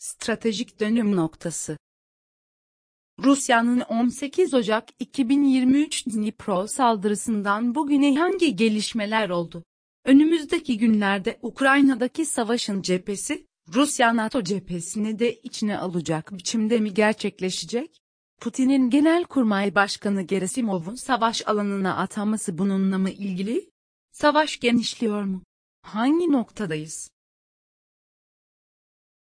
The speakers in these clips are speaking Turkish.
Stratejik dönüm noktası. Rusya'nın 18 Ocak 2023 Dnipro saldırısından bugüne hangi gelişmeler oldu? Önümüzdeki günlerde Ukrayna'daki savaşın cephesi, Rusya-NATO cephesini de içine alacak biçimde mi gerçekleşecek? Putin'in Genelkurmay Başkanı Gerasimov'un savaş alanına ataması bununla mı ilgili? Savaş genişliyor mu? Hangi noktadayız?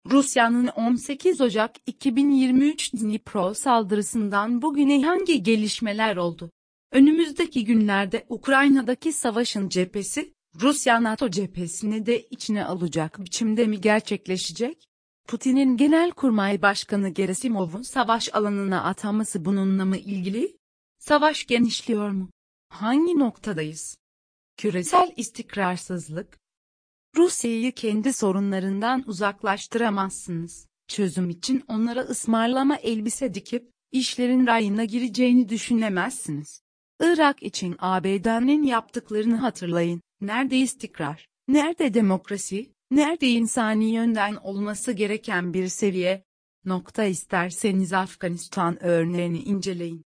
Rusya'nın 18 Ocak 2023 Dnipro saldırısından bugüne hangi gelişmeler oldu? Önümüzdeki günlerde Ukrayna'daki savaşın cephesi, Rusya-NATO cephesini de içine alacak biçimde mi gerçekleşecek? Putin'in Genelkurmay Başkanı Gerasimov'un savaş alanına ataması bununla mı ilgili? Savaş genişliyor mu? Hangi noktadayız? Küresel istikrarsızlık, Rusya'yı kendi sorunlarından uzaklaştıramazsınız. Çözüm için onlara ısmarlama elbise dikip, işlerin rayına gireceğini düşünemezsiniz. Irak için ABD'nin yaptıklarını hatırlayın. Nerede istikrar? Nerede demokrasi? Nerede insani yönden olması gereken bir seviye? Nokta isterseniz Afganistan örneğini inceleyin.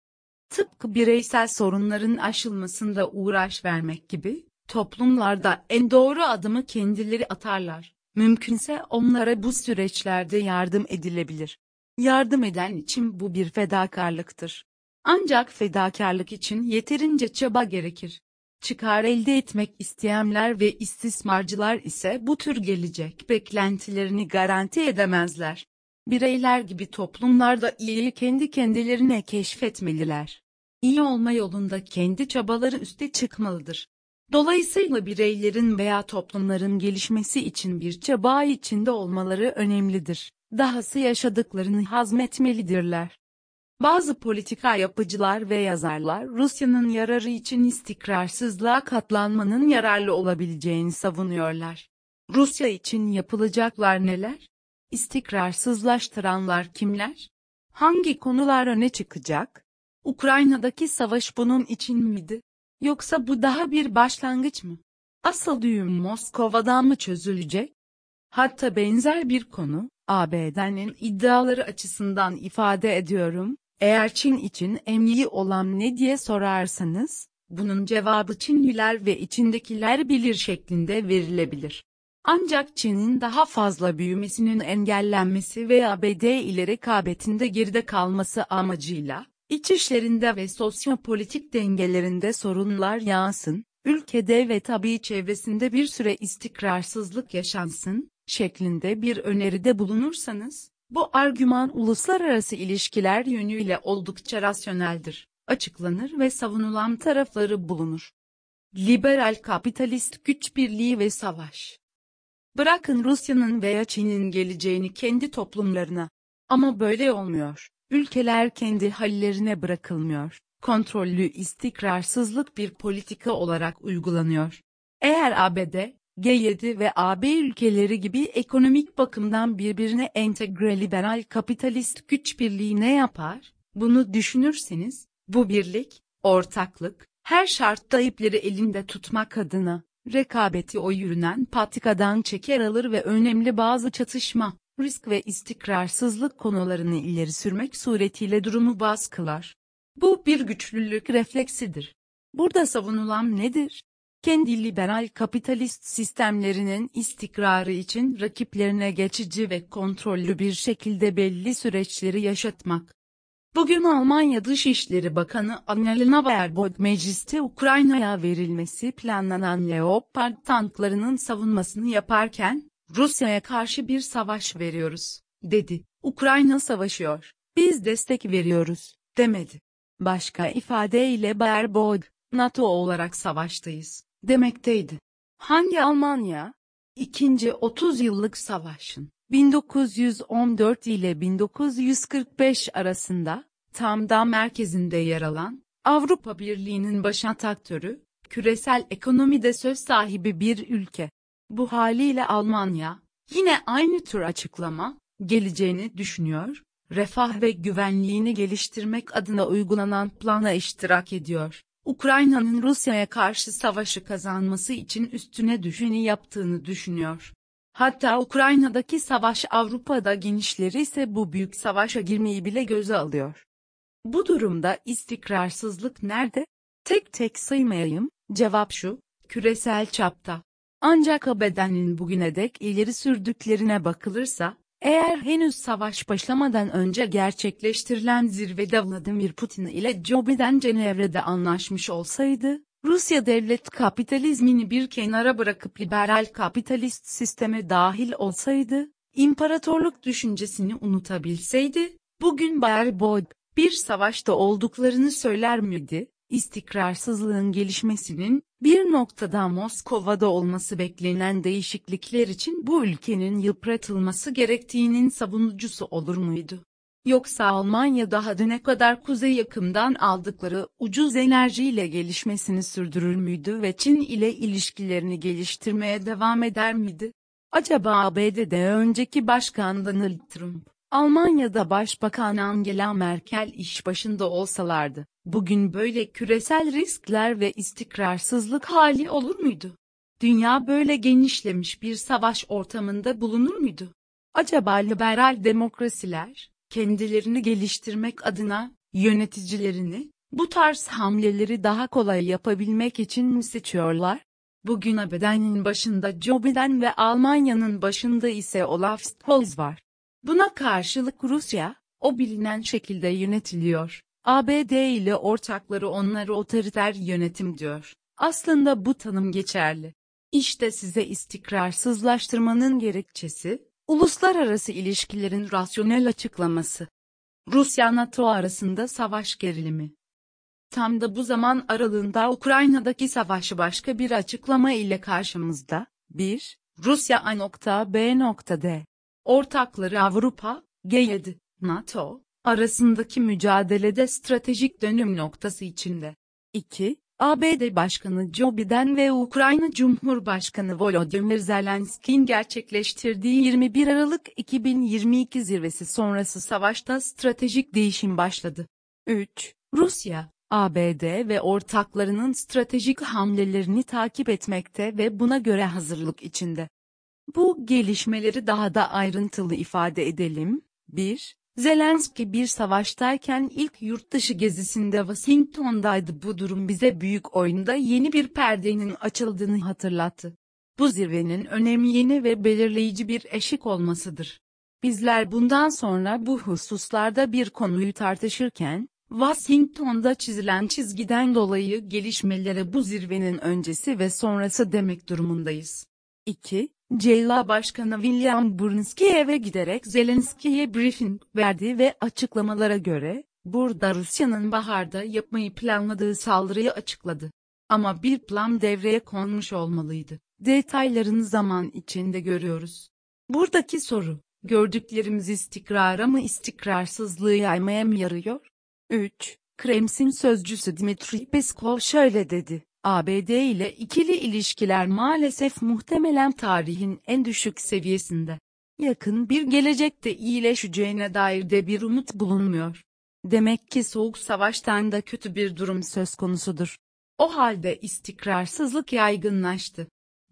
Tıpkı bireysel sorunların aşılmasında uğraş vermek gibi, toplumlarda en doğru adımı kendileri atarlar. Mümkünse onlara bu süreçlerde yardım edilebilir. Yardım eden için bu bir fedakarlıktır. Ancak fedakarlık için yeterince çaba gerekir. Çıkar elde etmek isteyenler ve istismarcılar ise bu tür gelecek beklentilerini garanti edemezler. Bireyler gibi toplumlar da iyiyi kendi kendilerine keşfetmeliler. İyi olma yolunda kendi çabaları üste çıkmalıdır. Dolayısıyla bireylerin veya toplumların gelişmesi için bir çaba içinde olmaları önemlidir. Dahası yaşadıklarını hazmetmelidirler. Bazı politika yapıcılar ve yazarlar Rusya'nın yararı için istikrarsızlığa katlanmanın yararlı olabileceğini savunuyorlar. Rusya için yapılacaklar neler? İstikrarsızlaştıranlar kimler? Hangi konular öne çıkacak? Ukrayna'daki savaş bunun için miydi? Yoksa bu daha bir başlangıç mı? Asıl düğüm Moskova'dan mı çözülecek? Hatta benzer bir konu, ABD'nin iddiaları açısından ifade ediyorum, eğer Çin için emniyi olan ne diye sorarsanız, bunun cevabı Çinliler ve içindekiler bilir şeklinde verilebilir. Ancak Çin'in daha fazla büyümesinin engellenmesi ve ABD ile rekabetinde geride kalması amacıyla, iç işlerinde ve sosyopolitik dengelerinde sorunlar yağsın, ülkede ve tabii çevresinde bir süre istikrarsızlık yaşansın, şeklinde bir öneride bulunursanız, bu argüman uluslararası ilişkiler yönüyle oldukça rasyoneldir, açıklanır ve savunulan tarafları bulunur. Liberal kapitalist güç birliği ve savaş. Bırakın Rusya'nın veya Çin'in geleceğini kendi toplumlarına. Ama böyle olmuyor. Ülkeler kendi hallerine bırakılmıyor. Kontrollü istikrarsızlık bir politika olarak uygulanıyor. Eğer ABD, G7 ve AB ülkeleri gibi ekonomik bakımdan birbirine entegre liberal kapitalist güç birliği ne yapar? Bunu düşünürseniz, bu birlik, ortaklık, her şartta ipleri elinde tutmak adına, rekabeti o yürünen patikadan çeker alır ve önemli bazı çatışma, risk ve istikrarsızlık konularını ileri sürmek suretiyle durumu baskılar. Bu bir güçlülük refleksidir. Burada savunulan nedir? Kendi liberal kapitalist sistemlerinin istikrarı için rakiplerine geçici ve kontrollü bir şekilde belli süreçleri yaşatmak. Bugün Almanya Dışişleri Bakanı Annalena Baerbock mecliste Ukrayna'ya verilmesi planlanan Leopard tanklarının savunmasını yaparken, Rusya'ya karşı bir savaş veriyoruz, dedi. Ukrayna savaşıyor, biz destek veriyoruz, demedi. Başka ifadeyle Baerbock, NATO olarak savaştayız, demekteydi. Hangi Almanya? İkinci 30 yıllık savaşın 1914 ile 1945 arasında tam da merkezinde yer alan Avrupa Birliği'nin başat aktörü, küresel ekonomide söz sahibi bir ülke. Bu haliyle Almanya, yine aynı tür açıklama, geleceğini düşünüyor, refah ve güvenliğini geliştirmek adına uygulanan plana iştirak ediyor. Ukrayna'nın Rusya'ya karşı savaşı kazanması için üstüne düşeni yaptığını düşünüyor. Hatta Ukrayna'daki savaş Avrupa'da genişleri bu büyük savaşa girmeyi bile göze alıyor. Bu durumda istikrarsızlık nerede? Tek tek saymayayım, cevap şu, küresel çapta. Ancak ABD'nin bugüne dek ileri sürdüklerine bakılırsa, eğer henüz savaş başlamadan önce gerçekleştirilen zirvede Vladimir Putin ile Joe Biden Cenevre'de anlaşmış olsaydı, Rusya devlet kapitalizmini bir kenara bırakıp liberal kapitalist sisteme dahil olsaydı, imparatorluk düşüncesini unutabilseydi, bugün Bayer Boyd, bir savaşta olduklarını söyler miydi? İstikrarsızlığın gelişmesinin, bir noktada Moskova'da olması beklenen değişiklikler için bu ülkenin yıpratılması gerektiğinin savunucusu olur muydu? Yoksa Almanya daha ne kadar kuzey yakımdan aldıkları ucuz enerjiyle gelişmesini sürdürür müydü ve Çin ile ilişkilerini geliştirmeye devam eder miydi? Acaba ABD'de önceki başkan Donald Trump, Almanya'da Başbakan Angela Merkel iş başında olsalardı, bugün böyle küresel riskler ve istikrarsızlık hali olur muydu? Dünya böyle genişlemiş bir savaş ortamında bulunur muydu? Acaba liberal demokrasiler, kendilerini geliştirmek adına, yöneticilerini, bu tarz hamleleri daha kolay yapabilmek için mi seçiyorlar? Bugün ABD'nin başında Joe Biden ve Almanya'nın başında ise Olaf Scholz var. Buna karşılık Rusya, o bilinen şekilde yönetiliyor. ABD ile ortakları onları otoriter yönetim diyor. Aslında bu tanım geçerli. İşte size istikrarsızlaştırmanın gerekçesi, uluslararası ilişkilerin rasyonel açıklaması. Rusya-NATO arasında savaş gerilimi. Tam da bu zaman aralığında Ukrayna'daki savaşı başka bir açıklama ile karşımızda. 1. Rusya A.B.D. Ortakları Avrupa, G7, NATO, arasındaki mücadelede stratejik dönüm noktası içinde. 2. ABD Başkanı Joe Biden ve Ukrayna Cumhurbaşkanı Volodymyr Zelenski'nin gerçekleştirdiği 21 Aralık 2022 zirvesi sonrası savaşta stratejik değişim başladı. 3. Rusya, ABD ve ortaklarının stratejik hamlelerini takip etmekte ve buna göre hazırlık içinde. Bu gelişmeleri daha da ayrıntılı ifade edelim. 1. Zelenski bir savaştayken ilk yurtdışı gezisinde Washington'daydı. Bu durum bize büyük oyunda yeni bir perdenin açıldığını hatırlattı. Bu zirvenin önemi yeni ve belirleyici bir eşik olmasıdır. Bizler bundan sonra bu hususlarda bir konuyu tartışırken, Washington'da çizilen çizgiden dolayı gelişmelere bu zirvenin öncesi ve sonrası demek durumundayız. 2. CELA Başkanı William Burns Kiev'e giderek Zelenski'ye briefing verdi ve açıklamalara göre, burada Rusya'nın baharda yapmayı planladığı saldırıyı açıkladı. Ama bir plan devreye konmuş olmalıydı. Detaylarını zaman içinde görüyoruz. Buradaki soru, gördüklerimiz istikrara mı istikrarsızlığı yaymaya mı yarıyor? 3. Kremsin sözcüsü Dmitri Peskov şöyle dedi. ABD ile ikili ilişkiler maalesef muhtemelen tarihin en düşük seviyesinde. Yakın bir gelecekte iyileşeceğine dair de bir umut bulunmuyor. Demek ki soğuk savaştan da kötü bir durum söz konusudur. O halde istikrarsızlık yaygınlaştı.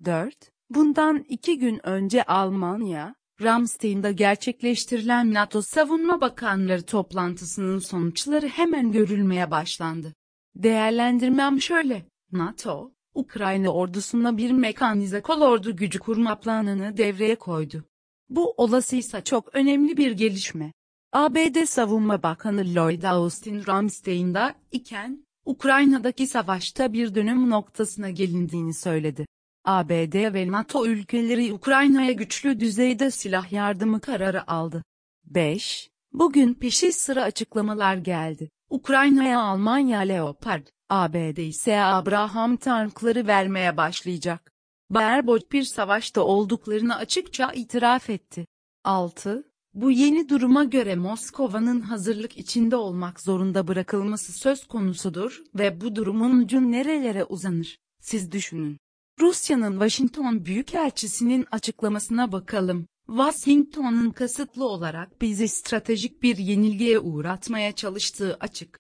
4. Bundan iki gün önce Almanya, Ramstein'de gerçekleştirilen NATO Savunma Bakanları toplantısının sonuçları hemen görülmeye başlandı. Değerlendirmem şöyle. NATO, Ukrayna ordusuna bir mekanize kolordu gücü kurma planını devreye koydu. Bu olasıysa çok önemli bir gelişme. ABD Savunma Bakanı Lloyd Austin Ramstein'da iken, Ukrayna'daki savaşta bir dönüm noktasına gelindiğini söyledi. ABD ve NATO ülkeleri Ukrayna'ya güçlü düzeyde silah yardımı kararı aldı. 5. Bugün peşi sıra açıklamalar geldi. Ukrayna'ya Almanya Leopard, ABD ise Abraham tankları vermeye başlayacak. Baerbock bir savaşta olduklarını açıkça itiraf etti. 6. Bu yeni duruma göre Moskova'nın hazırlık içinde olmak zorunda bırakılması söz konusudur ve bu durumun ucu nerelere uzanır? Siz düşünün. Rusya'nın Washington Büyükelçisi'nin açıklamasına bakalım. Washington'un kasıtlı olarak bizi stratejik bir yenilgiye uğratmaya çalıştığı açık.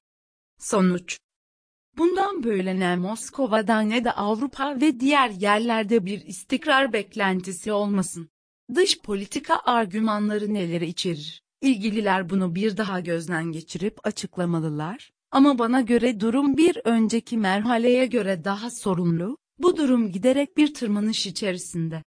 Sonuç Bundan böyle ne Moskova'da ne de Avrupa ve diğer yerlerde bir istikrar beklentisi olmasın. Dış politika argümanları neleri içerir? İlgililer bunu bir daha gözden geçirip açıklamalılar. Ama bana göre durum bir önceki merhaleye göre daha sorunlu. Bu durum giderek bir tırmanış içerisinde.